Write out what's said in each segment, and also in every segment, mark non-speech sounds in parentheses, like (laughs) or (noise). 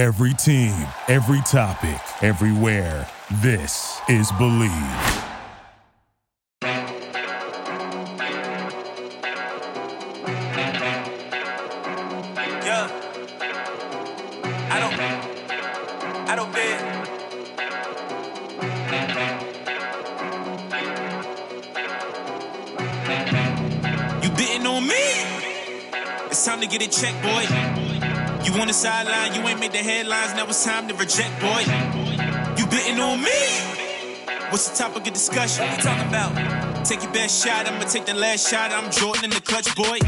Every team, every topic, everywhere. This is Bleav. Yeah. I don't. I don't bet. You betting on me? It's time to get it checked, boy. You on the sideline, you ain't made the headlines. Now it's time to reject, boy. You betting on me? What's the topic of discussion? What we talking about? Take your best shot, I'ma take the last shot. I'm Jordan in the clutch, boy.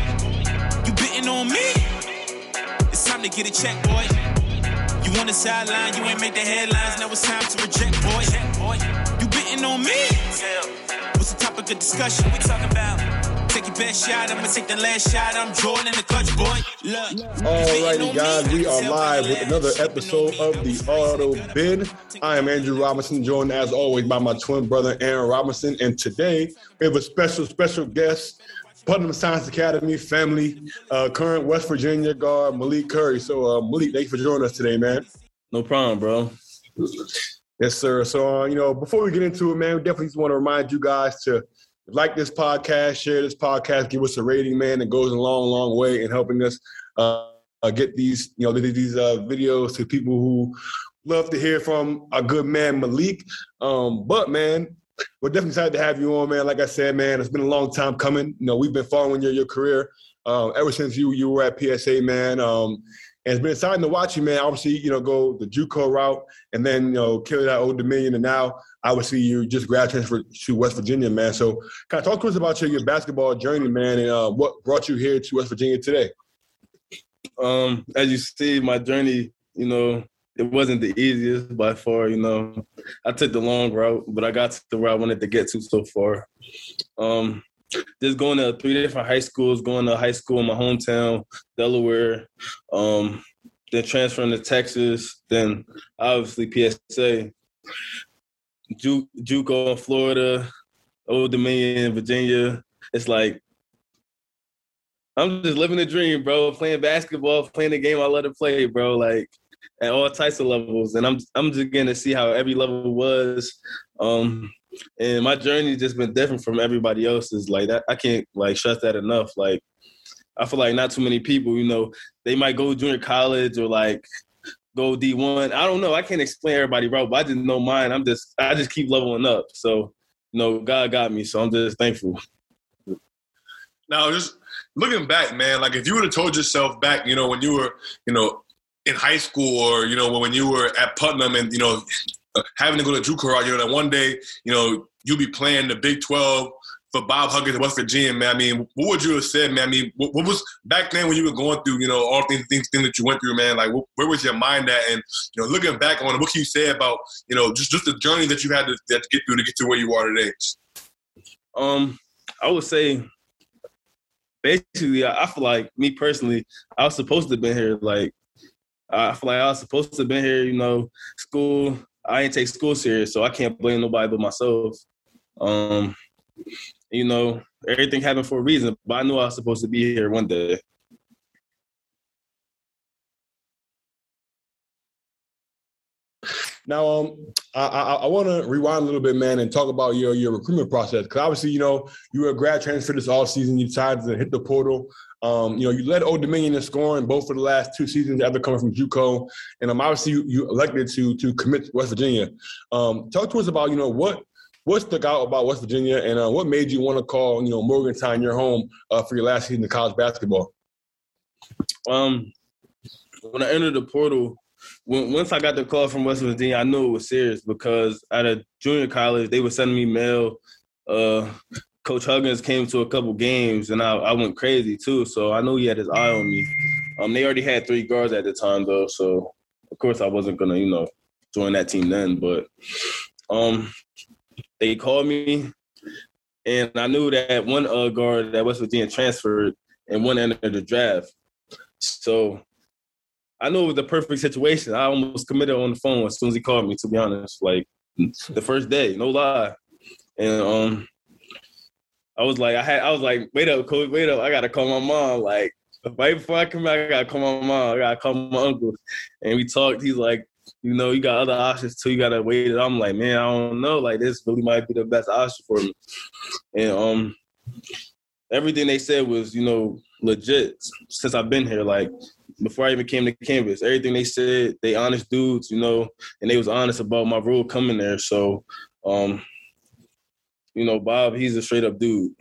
You betting on me? It's time to get a check, boy. You on the sideline, you ain't made the headlines. Now it's time to reject, boy. You betting on me? What's the topic of discussion? We talking about? Take your best shot, I'ma take the last shot. I'm Jordan in the clutch, boy. Look. Alrighty, guys, we are live with another episode of the Auto Bid. I am Andrew Robinson, joined as always by my twin brother Aaron Robinson, and today we have a special, special guest, Putnam Science Academy family, uh, current West Virginia guard Malik Curry. So, uh, Malik, thanks for joining us today, man. No problem, bro. Yes, sir. So, uh, you know, before we get into it, man, we definitely just want to remind you guys to like this podcast, share this podcast, give us a rating, man. It goes a long, long way in helping us uh, uh, get these, you know, these uh, videos to people who love to hear from a good man, Malik. Um, but man, we're definitely excited to have you on, man. Like I said, man, it's been a long time coming. You know, we've been following your your career uh, ever since you you were at PSA, man. Um, and it's been exciting to watch you, man. Obviously, you know, go the JUCO route and then, you know, kill that Old Dominion. And now, obviously, you just grad transferred to West Virginia, man. So, kind of talk to us about your, your basketball journey, man, and uh, what brought you here to West Virginia today. Um, as you see, my journey, you know, it wasn't the easiest by far. You know, I took the long route, but I got to where I wanted to get to so far. Um, just going to three different high schools, going to high school in my hometown, Delaware, um, then transferring to Texas, then obviously PSA, Ju- JUCO in Florida, Old Dominion, in Virginia. It's like I'm just living the dream, bro. Playing basketball, playing the game I love to play, bro. Like at all types of levels, and I'm I'm just getting to see how every level was. Um, and my journey just been different from everybody else's. Like that, I can't like stress that enough. Like I feel like not too many people, you know, they might go junior college or like go D one. I don't know. I can't explain everybody, bro. But I just know mine. I'm just I just keep leveling up. So you know, God got me. So I'm just thankful. Now, just looking back, man, like if you would have told yourself back, you know, when you were, you know, in high school or you know when you were at Putnam and you know having to go to JUCO route, you know, that one day, you know, you'll be playing the Big 12 for Bob Huggins in West Virginia, man. I mean, what would you have said, man? I mean, what, what was back then when you were going through, you know, all things, things, things that you went through, man? Like, wh- where was your mind at? And you know, looking back on it, what can you say about, you know, just just the journey that you had to, that to get through to get to where you are today? Um, I would say basically, I, I feel like me personally, I was supposed to have been here. Like, I feel like I was supposed to have been here. You know, school. I ain't take school serious, so I can't blame nobody but myself. Um, you know, everything happened for a reason, but I knew I was supposed to be here one day. Now, um, I, I, I want to rewind a little bit, man, and talk about your your recruitment process. Because obviously, you know, you were a grad transfer this all season. You decided to hit the portal. Um, you know, you led Old Dominion in scoring both for the last two seasons after coming from JUCO, and um, obviously you, you elected to to commit to West Virginia. Um, talk to us about you know what what stuck out about West Virginia, and uh, what made you want to call you know Morgantown your home uh, for your last season of college basketball. Um, when I entered the portal, when, once I got the call from West Virginia, I knew it was serious because at a junior college, they were sending me mail. Uh, Coach Huggins came to a couple games, and I, I went crazy too. So I knew he had his eye on me. Um, they already had three guards at the time, though. So of course I wasn't gonna, you know, join that team then. But um, they called me, and I knew that one uh, guard that West Virginia transferred, and one entered the draft. So I knew it was the perfect situation. I almost committed on the phone as soon as he called me. To be honest, like the first day, no lie, and um, I was like, I had, I was like, wait up, coach, wait up, I gotta call my mom. Like, right before I come back, I gotta call my mom. I gotta call my uncle, and we talked. He's like, you know, you got other options too. You gotta wait. it. I'm like, man, I don't know. Like this really might be the best option for me. And um, everything they said was, you know, legit since I've been here. Like before I even came to campus, everything they said, they honest dudes, you know, and they was honest about my role coming there. So, um, you know, Bob, he's a straight up dude.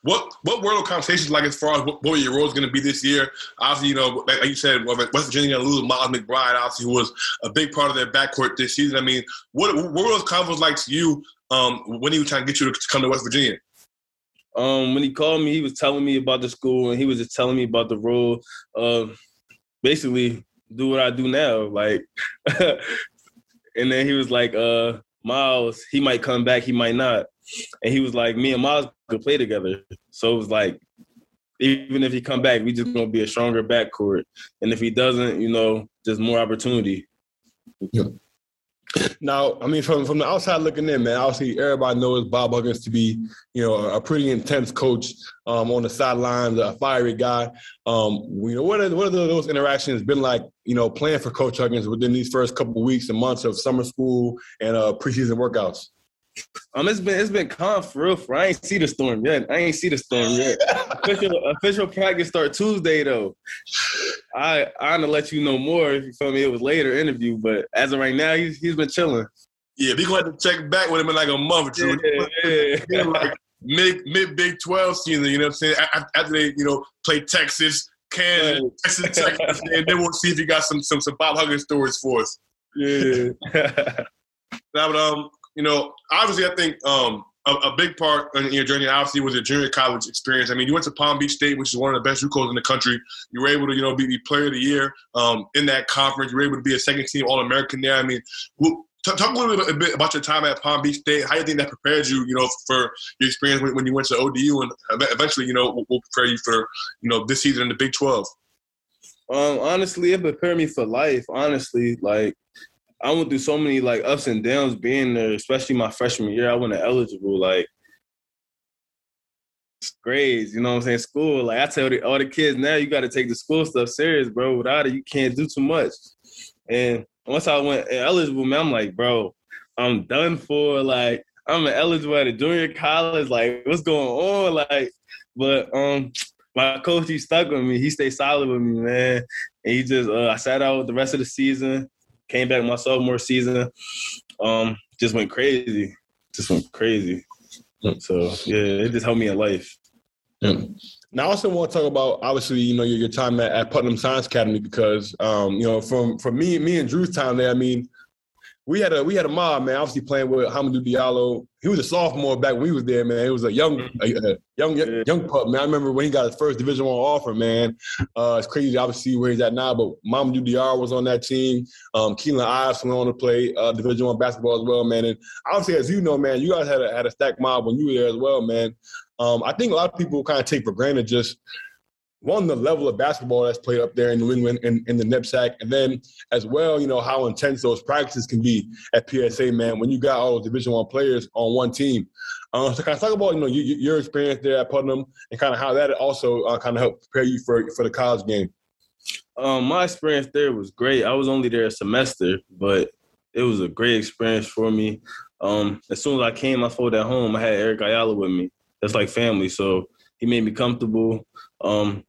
What what were the conversations like as far as what, what your role is going to be this year? Obviously, you know, like, you said, West Virginia lose Miles McBride, obviously, who was a big part of their backcourt this season. I mean, what, what were those conversations like to you um, when he was trying to get you to come to West Virginia? Um, when he called me, he was telling me about the school and he was just telling me about the role of basically do what I do now. Like, (laughs) and then he was like, uh, Miles, he might come back, he might not. And he was like, me and Miles could play together. So it was like, even if he come back, we just gonna be a stronger backcourt. And if he doesn't, you know, just more opportunity. Yeah. Now, I mean, from from the outside looking in, man, obviously everybody knows Bob Huggins to be, you know, a pretty intense coach um, on the sidelines, a fiery guy. Um, you know, what are what are those interactions been like? You know, playing for Coach Huggins within these first couple weeks and months of summer school and uh, preseason workouts. Um, it's been it's been calm for real. For I ain't see the storm yet. I ain't see the storm yet. official (laughs) official practice start Tuesday though. I I'm gonna let you know more. If you feel me, it was later interview, but as of right now, he's he's been chilling. Yeah, we gonna have to check back with him in like a month or two. Yeah, yeah. (laughs) like mid mid Big Twelve season. You know what I'm saying? After they you know play Texas, Kansas, right. Texas, Texas, and then we'll see if he got some some some Bob Huggins stories for us. Yeah. (laughs) now, but um, you know, obviously, I think um, a, a, big part in your journey, obviously, was your junior college experience. I mean, you went to Palm Beach State, which is one of the best JUCOs in the country. You were able to, you know, be the player of the year um, in that conference. You were able to be a second team All American there. I mean, talk a little bit, a bit about your time at Palm Beach State. How do you think that prepared you, you know, for your experience when, when you went to ODU, and eventually, you know, will, will prepare you for, you know, this season in the Big Twelve. Um, honestly, it prepared me for life. Honestly, like I went through so many like ups and downs being there, especially my freshman year. I wasn't eligible. Like grades, you know what I'm saying? School. Like I tell the, all the kids now, you got to take the school stuff serious, bro. Without it, you can't do too much. And once I went eligible, man, I'm like, bro, I'm done for. Like I'm eligible at a junior college. Like what's going on? Like, but um, my coach he stuck with me. He stayed solid with me, man. And he just uh, I sat out the rest of the season came back my sophomore season. Um, just went crazy. Just went crazy. So yeah, it just helped me in life. Yeah. Now, I also want to talk about obviously, you know, your, your time at, at Putnam Science Academy because, um, you know, from from me, me and Drew's time there. I mean, we had a we had a mob man. Obviously playing with Hamidou Diallo. He was a sophomore back when we was there, man. He was a young, a, a young, young, young pup, man. I remember when he got his first Division One offer, man. Uh, it's crazy, obviously, where he's at now. But Mamadou Diarra was on that team. Um, Keelan Ives went on to play uh, Division One basketball as well, man. And obviously, as you know, man, you guys had a had a stack mob when you were there as well, man. Um, I think a lot of people kind of take for granted just one the level of basketball that's played up there in New England in, in the NEPSAC, and then as well, you know how intense those practices can be at PSA, man. When you got all those Division One players on one team, uh, so kind of talk about you know your, your experience there at Putnam and kind of how that also uh, kind of helped prepare you for for the college game. Um, my experience there was great. I was only there a semester, but it was a great experience for me. Um, as soon as I came, I felt at home. I had Eric Ayala with me. That's like family, so he made me comfortable. Um,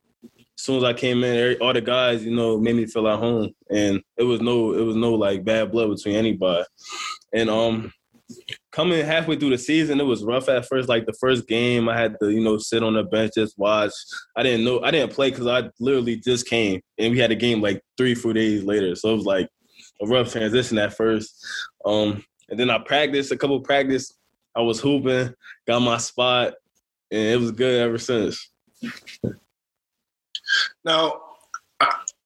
as soon as I came in, all the guys, you know, made me feel at home, and it was no, it was no like bad blood between anybody. And um, coming halfway through the season, it was rough at first. Like the first game, I had to, you know, sit on the bench just watch. I didn't know, I didn't play because I literally just came, and we had a game like three, four days later. So it was like a rough transition at first. Um, and then I practiced a couple practice. I was hooping, got my spot, and it was good ever since. Now,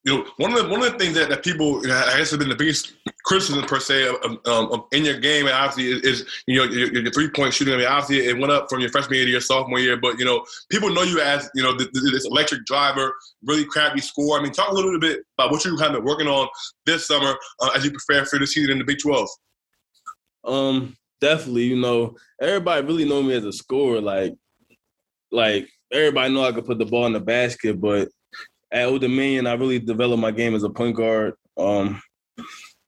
you know, one of the one of the things that, that people, I guess, have been the biggest criticism per se of, um, in your game, and obviously is, is you know your, your three point shooting. I mean, obviously it went up from your freshman year to your sophomore year, but you know people know you as you know this electric driver, really crappy score. I mean, talk a little bit about what you have been working on this summer uh, as you prepare for the season in the Big Twelve. Um, definitely. You know, everybody really know me as a scorer. Like, like everybody know I could put the ball in the basket, but at Old Dominion, I really developed my game as a point guard. Um,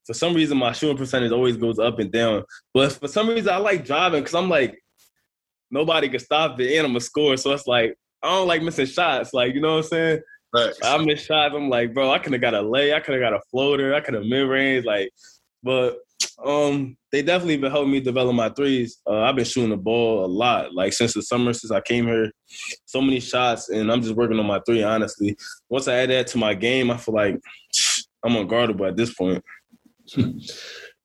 for some reason, my shooting percentage always goes up and down. But for some reason, I like driving because I'm like, nobody can stop it, and I'm a score. So it's like I don't like missing shots. Like you know what I'm saying? Right. I miss shots. I'm like, bro, I could have got a lay. I could have got a floater. I could have mid range. Like, but um, they definitely been helping me develop my threes. Uh, I've been shooting the ball a lot, like since the summer, since I came here. So many shots, and I'm just working on my three. Honestly, once I add that to my game, I feel like I'm unguardable at this point. (laughs)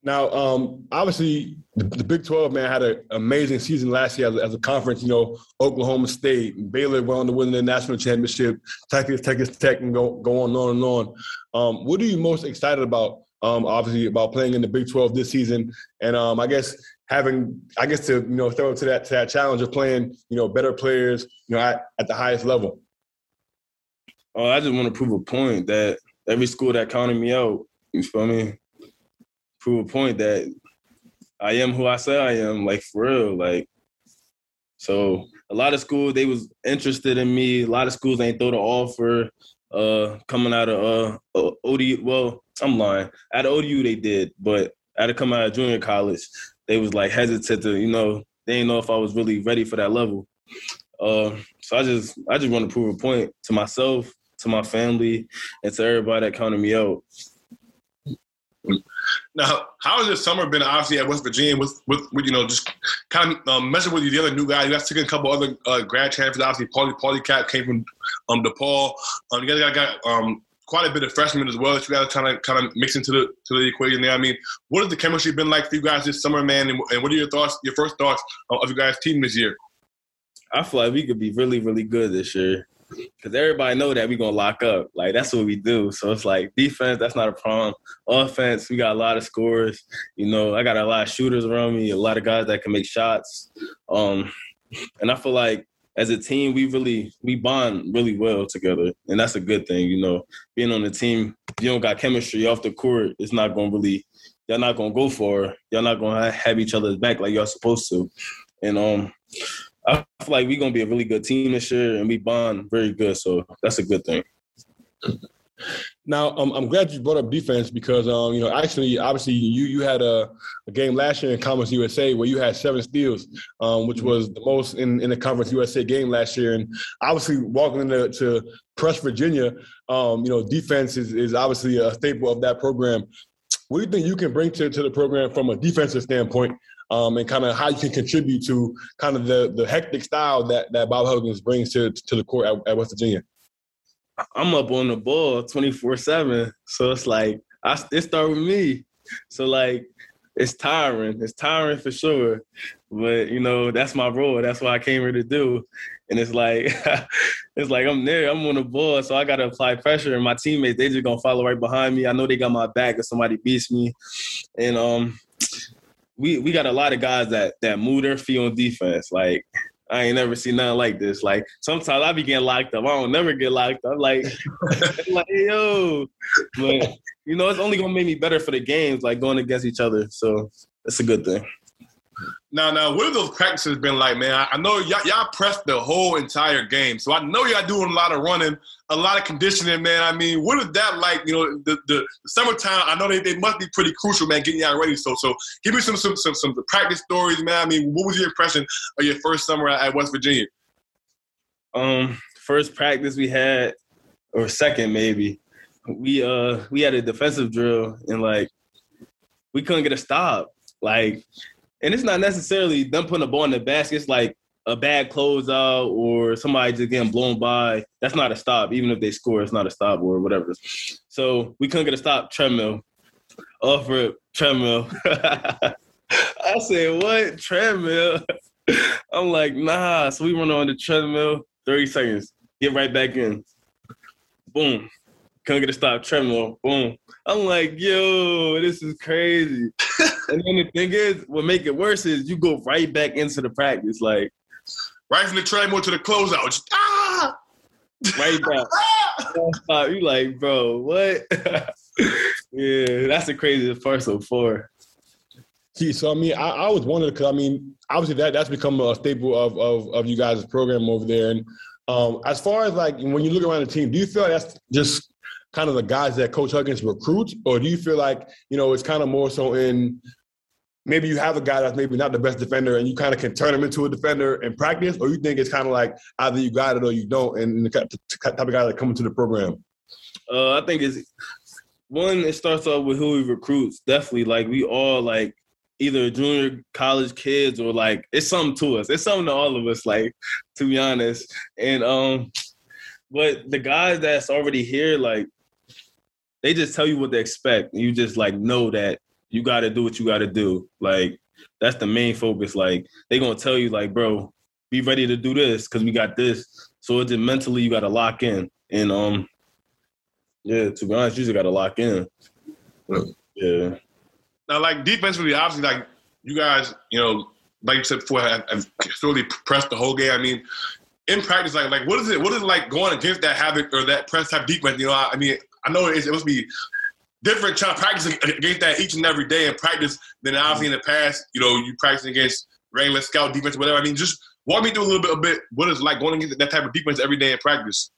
Now, um, obviously, the, the, Big 12 man had an amazing season last year as, as, a conference. You know, Oklahoma State, Baylor went on to win the national championship. Texas, Texas Tech, and go, go on and on and on. Um, what are you most excited about? Um, obviously, about playing in the Big 12 this season, and um, I guess having, I guess to you know throw to that to that challenge of playing, you know, better players, you know, at, at the highest level. Oh, I just want to prove a point that every school that counted me out, you feel me? prove a point that I am who I say I am, like for real. Like so a lot of schools they was interested in me. A lot of schools ain't throw the offer uh coming out of uh ODU. Well, I'm lying. At ODU they did, but out of come out of junior college, they was like hesitant to, you know, they didn't know if I was really ready for that level. Uh, so I just I just want to prove a point to myself, to my family, and to everybody that counted me out. Now, how has this summer been? Obviously, at West Virginia, with with, with you know just kind of um, messing with you, the other new guys. You guys took a couple other uh, grad transfers. Obviously, Pauly Paulicap came from um, DePaul. Um, you guys got, got um, quite a bit of freshmen as well that you guys kind of kind of mix into the to the equation there. I mean, what has the chemistry been like for you guys this summer, man? And, and what are your thoughts? Your first thoughts of your guys' team this year? I feel like we could be really, really good this year because everybody know that we gonna lock up. Like that's what we do. So it's like defense, that's not a problem. Offense, we got a lot of scores. You know, I got a lot of shooters around me, a lot of guys that can make shots. Um, and I feel like as a team, we really we bond really well together, and that's a good thing. You know, being on the team, you don't got chemistry off the court. It's not gonna really. Y'all not gonna go for. Y'all not gonna have each other's back like y'all supposed to. And um, I feel like we're gonna be a really good team this year, and we bond very good. So that's a good thing. Now, um, I'm glad you brought up defense because, um, you know, actually, obviously, you you had a, a, game last year in Conference USA where you had seven steals, um, which was the most in, in the Conference USA game last year. And obviously, walking into to Press Virginia, um, you know, defense is, is obviously a staple of that program. What do you think you can bring to, to the program from a defensive standpoint um, and kind of how you can contribute to kind of the the hectic style that that Bob Huggins brings to to the court at, at West Virginia. I'm up on the ball 24 seven, so it's like I it start with me. So like it's tiring. It's tiring for sure. But you know, that's my role. That's what I came here to do. And it's like (laughs) it's like I'm there, I'm on the ball, so I gotta apply pressure. And my teammates, they just gonna follow right behind me. I know they got my back if somebody beats me. And um we we got a lot of guys that that move their feet on defense. Like I ain't never seen nothing like this. Like sometimes I be getting locked up. I don't never get locked up. Like, (laughs) like yo, but you know it's only gonna make me better for the games. Like going against each other. So it's a good thing. Now, now, what have those practices been like, man? I, I know y'all, y'all pressed the whole entire game, so I know y'all doing a lot of running, a lot of conditioning, man. I mean, what is that like? You know, the, the, summertime. I know they, they must be pretty crucial, man, getting y'all ready. So, so give me some some some some practice stories, man. I mean, what was your impression of your first summer at West Virginia? Um, first practice we had, or second maybe, we uh we had a defensive drill and like we couldn't get a stop. Like and it's not necessarily them putting a ball in the basket. It's like a bad closeout or somebody just getting blown by. That's not a stop. Even if they score, it's not a stop or whatever. So we couldn't get a stop. Treadmill, offer treadmill. (laughs) I said, "What treadmill?" (laughs) I'm like, "Nah." So we run on the treadmill. Thirty seconds. Get right back in. Boom. Couldn't get a stop. Treadmill. Boom. I'm like, yo, this is crazy. (laughs) and then the thing is, what make it worse is you go right back into the practice, like right from the treadmill to the closeout. Just, ah! Right back. (laughs) you like, bro, what? (laughs) yeah, that's the craziest part so far. See, so I mean, I, I was wondering because I mean, obviously that that's become a staple of of, of you guys' program over there, and Um, as far as like when you look around the team, do you feel like that's just kind of the guys that Coach Huggins recruits, or do you feel like you know it's kind of more so in maybe you have a guy that's maybe not the best defender and you kind of can turn him into a defender in practice, or you think it's kind of like either you got it or you don't, and the type of guy that come into the program? Uh, I think it's one. It starts off with who he recruits. Definitely, like we all like either junior college kids or like it's something to us. It's something to all of us. Like to be honest, and um, but the guys that's already here, like they just tell you what they expect. You just like know that you got to do what you got to do. Like that's the main focus. Like they gonna tell you like, bro, be ready to do this because we got this. So it's mentally you got to lock in. And um, yeah, to be honest, you just got to lock in. Yeah. Now, like defensively, obviously, like you guys, you know, like you said before, have, have really pressed the whole game. I mean, in practice, like, like what is it? What is it like going against that habit or that press type defense? You know, I, I mean, I know it must be different trying to practice against that each and every day in practice than obviously in the past. You know, you practice against regular scout defense, whatever. I mean, just walk me through a little bit, a bit what it's like going against that type of defense every day in practice.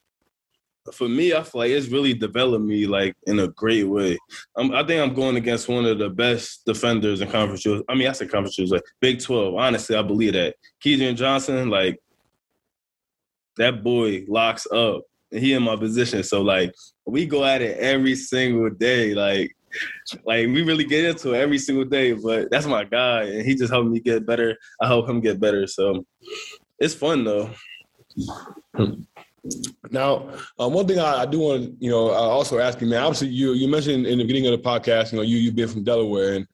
For me, I feel like it's really developed me like in a great way. I'm, I think I'm going against one of the best defenders in conference. I mean, I said conference like Big Twelve. Honestly, I believe that Kedrian Johnson, like that boy, locks up he in my position. So like we go at it every single day. Like like we really get into it every single day. But that's my guy, and he just helped me get better. I help him get better. So it's fun though. Now, um, one thing I, I do want to, you know, also ask you, man. Obviously, you you mentioned in the beginning of the podcast, you know, you you being from Delaware, and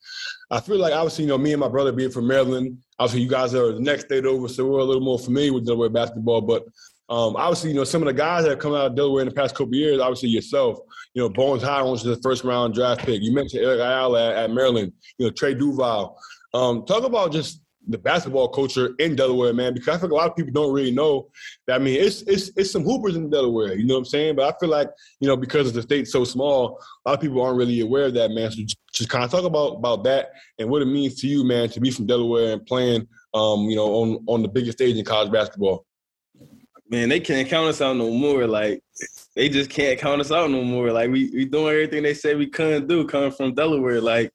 I feel like obviously, you know, me and my brother being from Maryland. Obviously, you guys are the next state over, so we're a little more familiar with Delaware basketball. But um, obviously, you know, some of the guys that have come out of Delaware in the past couple years, obviously yourself, you know, Bones Hyland was the first round draft pick. You mentioned Eric Ayala at, at Maryland, you know, Trey Duval. Um, talk about just the basketball culture in Delaware, man, because I think a lot of people don't really know that. I mean, it's it's it's some hoopers in Delaware, you know what I'm saying? But I feel like, you know, because the state's so small, a lot of people aren't really aware of that, man. So just kind of talk about about that and what it means to you, man, to be from Delaware and playing um, you know, on on the biggest stage in college basketball man, they can't count us out no more. Like they just can't count us out no more. Like we we doing everything they say we couldn't do coming from Delaware. Like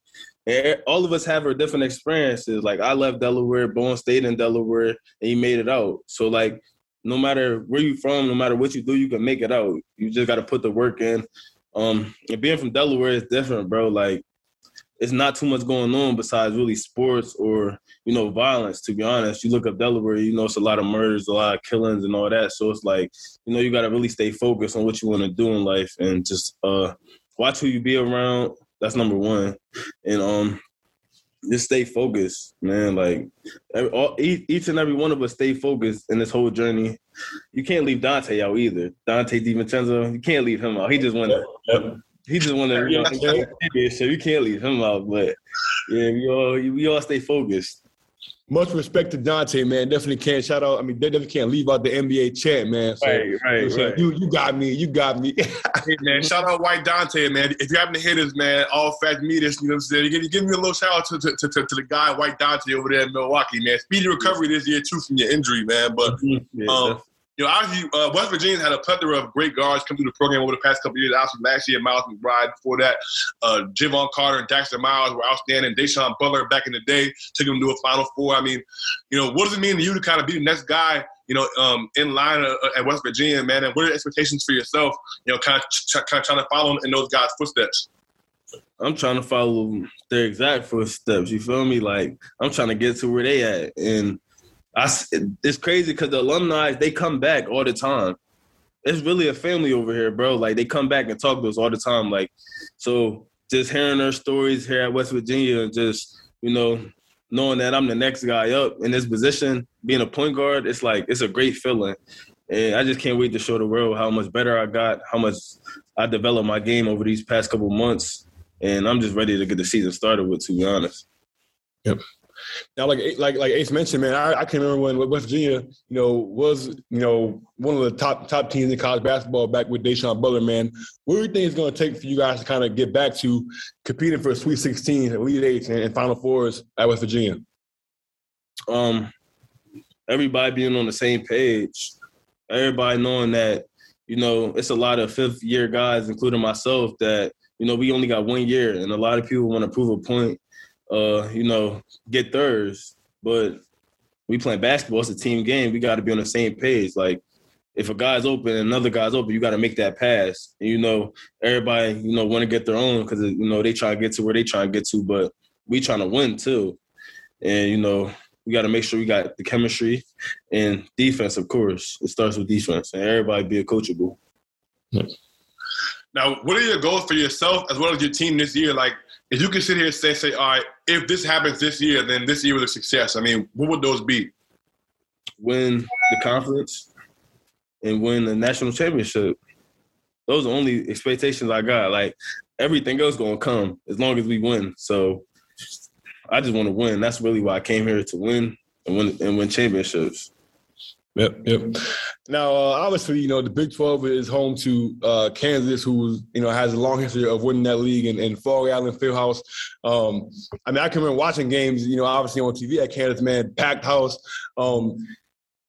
all of us have our different experiences. Like I left Delaware, born stayed in Delaware, and he made it out. So like no matter where you from, no matter what you do, you can make it out. You just got to put the work in. Um, and being from Delaware is different, bro. Like it's not too much going on besides really sports or you know violence. To be honest, you look up Delaware, you know it's a lot of murders, a lot of killings, and all that. So it's like you know you got to really stay focused on what you want to do in life and just uh, watch who you be around. That's number one, and um, just stay focused, man. Like every, all, each and every one of us stay focused in this whole journey. You can't leave Donte out either. Donte DiVincenzo, you can't leave him out. He just went. Yep. He just want to, you know, so (laughs) you can't leave him out. But yeah, we all we all stay focused. Much respect to Donte, man. Definitely can't shout out. I mean, they definitely can't leave out the NBA chat, man. So, right, right, so right. You you got me. You got me. (laughs) hey, man, shout out White Donte, man. If you happen to hear this, man, all fact this. you know what I'm saying? Give, give me a little shout out to, to, to, to, the guy, White Donte, over there in Milwaukee, man. Speedy recovery this year, too, from your injury, man. But mm-hmm. yeah, um, you know, obviously, uh, West Virginia's had a plethora of great guards come through the program over the past couple years. Obviously, last year, Miles McBride. Before that, uh, Jevon Carter and Daxter Miles were outstanding. Da'Sean Butler back in the day took him to a Final Four. I mean, you know, what does it mean to you to kind of be the next guy, you know, um, in line uh, at West Virginia, man? And what are the expectations for yourself, you know, kind of, ch- kind of trying to follow in those guys' footsteps? I'm trying to follow their exact footsteps. You feel me? Like I'm trying to get to where they at, and I, it's crazy because the alumni they come back all the time. It's really a family over here, bro. Like they come back and talk to us all the time. Like so, just hearing their stories here at West Virginia, and just you know, knowing that I'm the next guy up in this position, being a point guard, it's like it's a great feeling. And I just can't wait to show the world how much better I got, how much I developed my game over these past couple months. And I'm just ready to get the season started with, to be honest. Yep. Now, like like like Ace mentioned, man, I, I can remember when West Virginia, you know, was you know one of the top top teams in college basketball back with Da'Sean Butler. Man, what do you think it's going to take for you guys to kind of get back to competing for a Sweet 16, Elite Eight, and, and Final Fours at West Virginia? Um, everybody being on the same page. everybody knowing that you know it's a lot of fifth year guys, including myself, that you know we only got one year, and a lot of people want to prove a point, uh, you know, get thirds, but we playing basketball. It's a team game. We got to be on the same page. Like if a guy's open and another guy's open, you got to make that pass. And, you know, everybody, you know, want to get their own because you know they try to get to where they try to get to, but we trying to win too. And you know, we got to make sure we got the chemistry and defense. Of course, it starts with defense, and everybody be coachable. Now, what are your goals for yourself as well as your team this year? Like, if you could sit here and say, say, all right, if this happens this year, then this year was a success. I mean, what would those be? Win the conference and win the national championship. Those are only expectations I got. Like everything else gonna come as long as we win. So I just want to win. That's really why I came here to win and win and win championships. Yep, yep. Now, uh, obviously, you know the Big Twelve is home to uh, Kansas, who you know has a long history of winning that league, and, and Allen Fieldhouse. Um, I mean, I can remember watching games, you know, obviously on TV at Kansas, man, packed house. Um,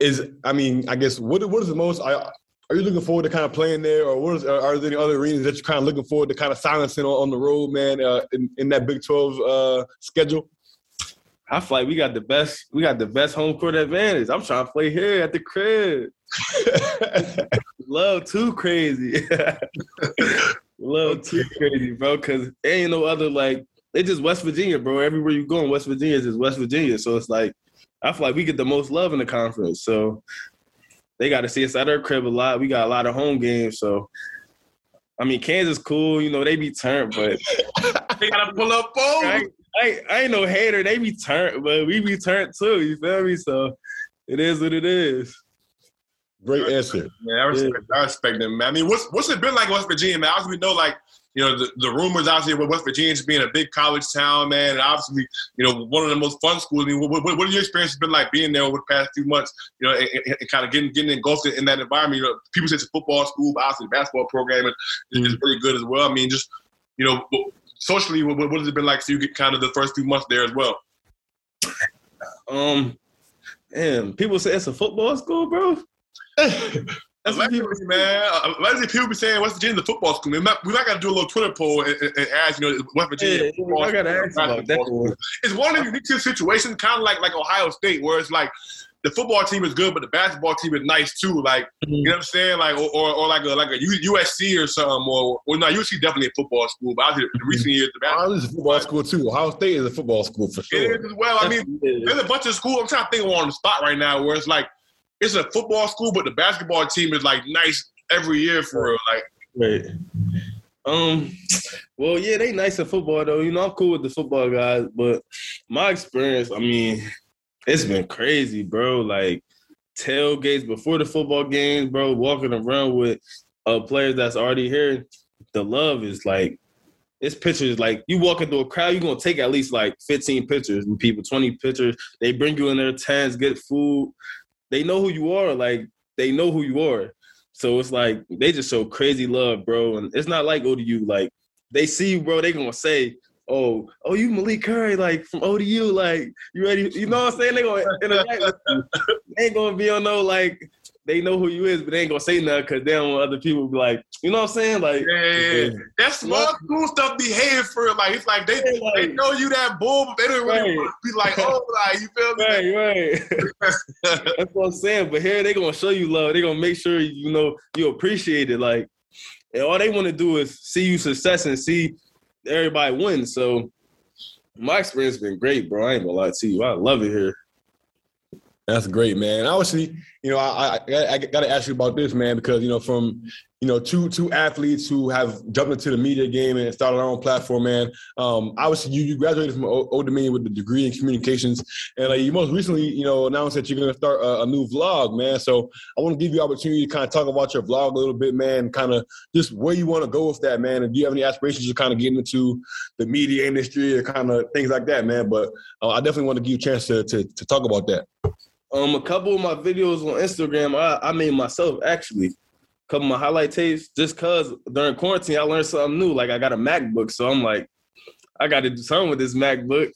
is I mean, I guess what what is the most? Are, are you looking forward to kind of playing there, or what is, are there any other arenas that you're kind of looking forward to kind of silencing on, on the road, man, uh, in, in that Big Twelve uh, schedule? I feel like we got the best. We got the best home court advantage. I'm trying to play here at the crib. (laughs) Love too crazy. (laughs) Love too crazy, bro. Cause ain't no other like. it's just West Virginia, bro. Everywhere you go in West Virginia is just West Virginia. So it's like I feel like we get the most love in the conference. So they got to see us at our crib a lot. We got a lot of home games. So I mean, Kansas cool. You know they be turned, but (laughs) they gotta pull up both. I, I ain't no hater. They be turned, but we be turned too. You feel me? So it is what it is. Great answer. Man, I respect, yeah. I respect them, man. I mean, what's what's it been like in West Virginia, man? Obviously, we know like you know the, the rumors out here with West Virginia just being a big college town, man, and obviously you know one of the most fun schools. I mean, what, what, what your experience been like being there over the past few months? You know, and, and kind of getting getting engulfed in that environment. You know, people say it's a football school, but obviously the basketball program is, mm-hmm. is really good as well. I mean, just you know, socially, what, what has it been like for you? Get kind of the first few months there as well. Um, damn, people say it's a football school, bro. (laughs) That's what people, man. Uh, Allegedly, people be saying West Virginia's a football school. We might, we might got to do a little Twitter poll and, and, and ask, you know, West Virginia. Yeah, I got to ask about that. It's one of the unique situations, kind of like like Ohio State, where it's like the football team is good, but the basketball team is nice too. Like mm-hmm. you know what I'm saying? Like or, or, or, like a like a USC or something. Or well, no, USC definitely a football school. But I in recent years, the basketball is a football school too. Ohio State is a football school for sure. It is as well. I mean, there's a bunch of schools. I'm trying to think of on the spot right now where it's like it's a football school, but the basketball team is like nice every year for real. Like, right. Um, well, yeah, they nice at football though. You know, I'm cool with the football guys, but my experience, I mean, it's been crazy, bro. Like tailgates before the football games, bro. Walking around with uh, players that's already here. The love is like it's pictures. Like you walk into a crowd, you're gonna take at least like 15 pictures with people, 20 pictures. They bring you in their tents, get food. They know who you are. Like they know who you are. So it's like they just show crazy love, bro. And it's not like ODU. Like they see you, bro. They gonna say, "Oh, oh, you Malik Curry, like from ODU, like you ready?" You know what I'm saying? They gonna interact. They ain't gonna be on no like they know who you is, but they ain't gonna say nothing because they don't want other people to be like, you know what I'm saying? Like, yeah, yeah. that small school stuff behave for like it's like they yeah, like, they know you that bull, but they don't really right. be like, oh, (laughs) like you feel me? Right, right. (laughs) That's what I'm saying. But here they gonna show you love. They gonna make sure you know you appreciate it. Like, and all they want to do is see you success and see everybody wins. So my experience has been great, bro. I ain't gonna lie to you. I love it here. That's great, man. Obviously, you know, I, I, I got to ask you about this, man, because you know, from you know, two two athletes who have jumped into the media game and started their own platform, man. Um, obviously, you you graduated from Old Dominion with a degree in communications, and like you most recently, you know, announced that you're going to start a, a, new vlog, man. So I want to give you opportunity to kind of talk about your vlog a little bit, man. Kind of just where you want to go with that, man. And do you have any aspirations to kind of get into the media industry or kind of things like that, man? But uh, I definitely want to give you a chance to, to to talk about that. Um, a couple of my videos on Instagram, I, I made myself actually. Couple of my highlight tapes, just cause during quarantine I learned something new. Like I got a MacBook, so I'm like, I got to do something with this MacBook,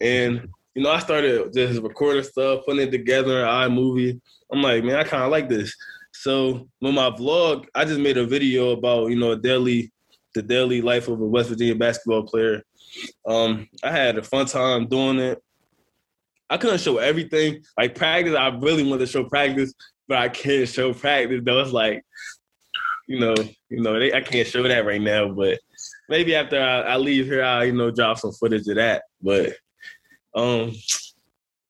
and you know I started just recording stuff, putting it together in iMovie. I'm like, man, I kind of like this. So with my vlog, I just made a video about you know daily, the daily life of a West Virginia basketball player. Um, I had a fun time doing it. I couldn't show everything. Like practice, I really wanted to show practice, but I can't show practice. Though it's like, you know, you know, they, I can't show that right now. But maybe after I, I leave here, I'll you know drop some footage of that. But um,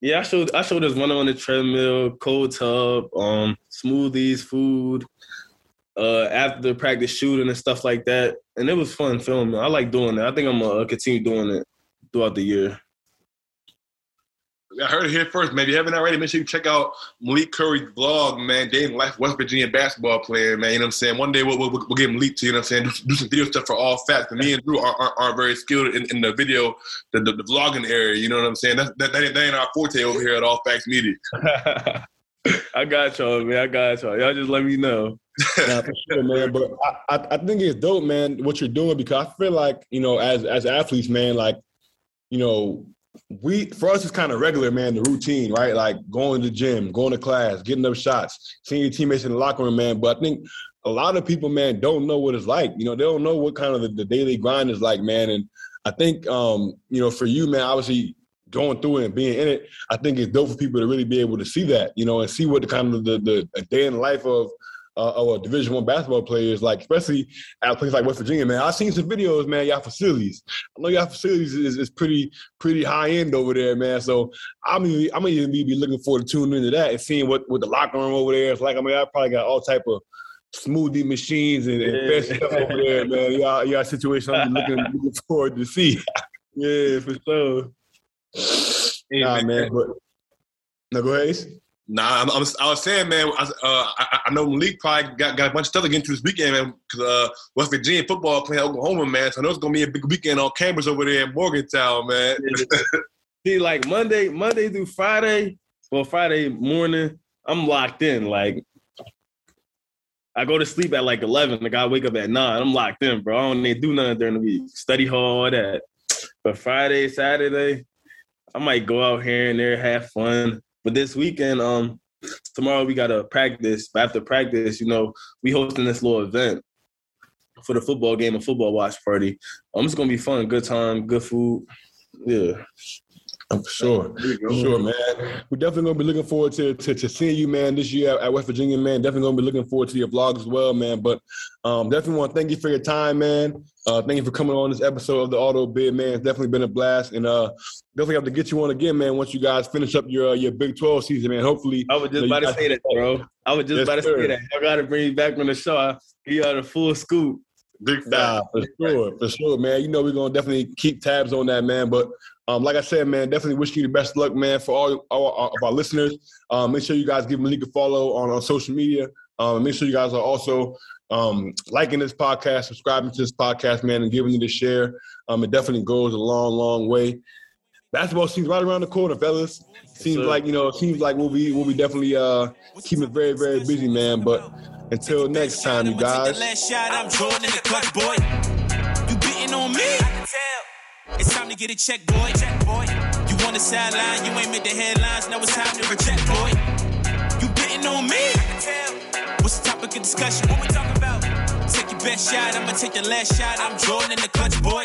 yeah, I showed I showed us running on the treadmill, cold tub, um, smoothies, food, uh, after practice shooting and stuff like that, and it was fun filming. I like doing that. I think I'm gonna continue doing it throughout the year. I heard it here first, man. If you haven't already, make sure you check out Malik Curry's blog, man. Dating Life West Virginia basketball player, man. You know what I'm saying? One day we'll, we'll, we'll get Malik to, you know what I'm saying, do, do some video stuff for all facts. me and Drew aren't, aren't, aren't very skilled in, in, the video, the, the, the, vlogging area, you know what I'm saying? That, that, that, ain't, that ain't our forte over here at All Facts Media. (laughs) (laughs) I got y'all, man. I got y'all. Y'all just let me know. (laughs) nah, for sure, man. But I, I, I think it's dope, man, what you're doing because I feel like, you know, as as athletes, man, like, you know, we for us it's kind of regular, man, the routine, right? Like going to the gym, going to class, getting up shots, seeing your teammates in the locker room, man. But I think a lot of people, man, don't know what it's like. You know, they don't know what kind of the, the daily grind is like, man. And I think um, you know, for you, man, obviously going through it and being in it, I think it's dope for people to really be able to see that, you know, and see what the kind of the, the day in the life of uh, or Division One basketball players, like especially at places like West Virginia, man. I've seen some videos, man. Y'all facilities. I know y'all facilities is, is pretty pretty high end over there, man. So I'm even, I'm even be looking forward to tuning into that and seeing what what the locker room over there is like. I mean, I probably got all type of smoothie machines and, and yeah. stuff over there, man. Y'all, y'all situation I'm looking, (laughs) looking forward to see. (laughs) yeah, for sure. Nah, man. But no, go ahead. Nah, I'm, I'm, i was saying, man. I, uh, I, I, know Malik probably got, got a bunch of stuff to get into this weekend, man. Because uh, West Virginia football playing Oklahoma, man. So I know it's gonna be a big weekend on cameras over there in Morgantown, man. See, like Monday, Monday through Friday, well, Friday morning, I'm locked in. Like, I go to sleep at like 11. Like, I wake up at nine. I'm locked in, bro. I don't need to do nothing during the week. Study hall, all that. But Friday, Saturday, I might go out here and there, have fun but this weekend, um, tomorrow we got to practice. But after practice, you know, we hosting this little event for the football game, a football watch party. Um, it's gonna be fun, good time, good food. Yeah. For sure, for sure, man. We're definitely gonna be looking forward to, to, to seeing you, man, this year at West Virginia, man. Definitely gonna be looking forward to your vlog as well, man. But um, definitely want to thank you for your time, man. Uh, thank you for coming on this episode of the Auto Bid, man. It's definitely been a blast, and uh, definitely have to get you on again, man. Once you guys finish up your uh, your Big Twelve season, man. Hopefully, I was just you know, about to say that, bro. I was just yes, about to sir. say that. I got to bring you back on the show. You got a full scoop. Big nah, for sure, for sure, man. You know we're gonna definitely keep tabs on that, man. But um, like I said, man, definitely wish you the best luck, man, for all, all of our listeners. Um, make sure you guys give Malik a follow on, on social media. Um, make sure you guys are also um, liking this podcast, subscribing to this podcast, man, and giving it a share. Um, it definitely goes a long, long way. Basketball seems right around the corner, fellas. Seems like you know, it seems like we'll be we'll be definitely uh keeping it very, very busy, man. But until next time, you guys. Time to get a check, boy. Check, boy. You on the sideline, you ain't made the headlines. Now it's time to reject, boy. You betting on me? What's the topic of discussion? What we talking about? Take your best shot, I'ma take the last shot. I'm Jordan in the clutch, boy.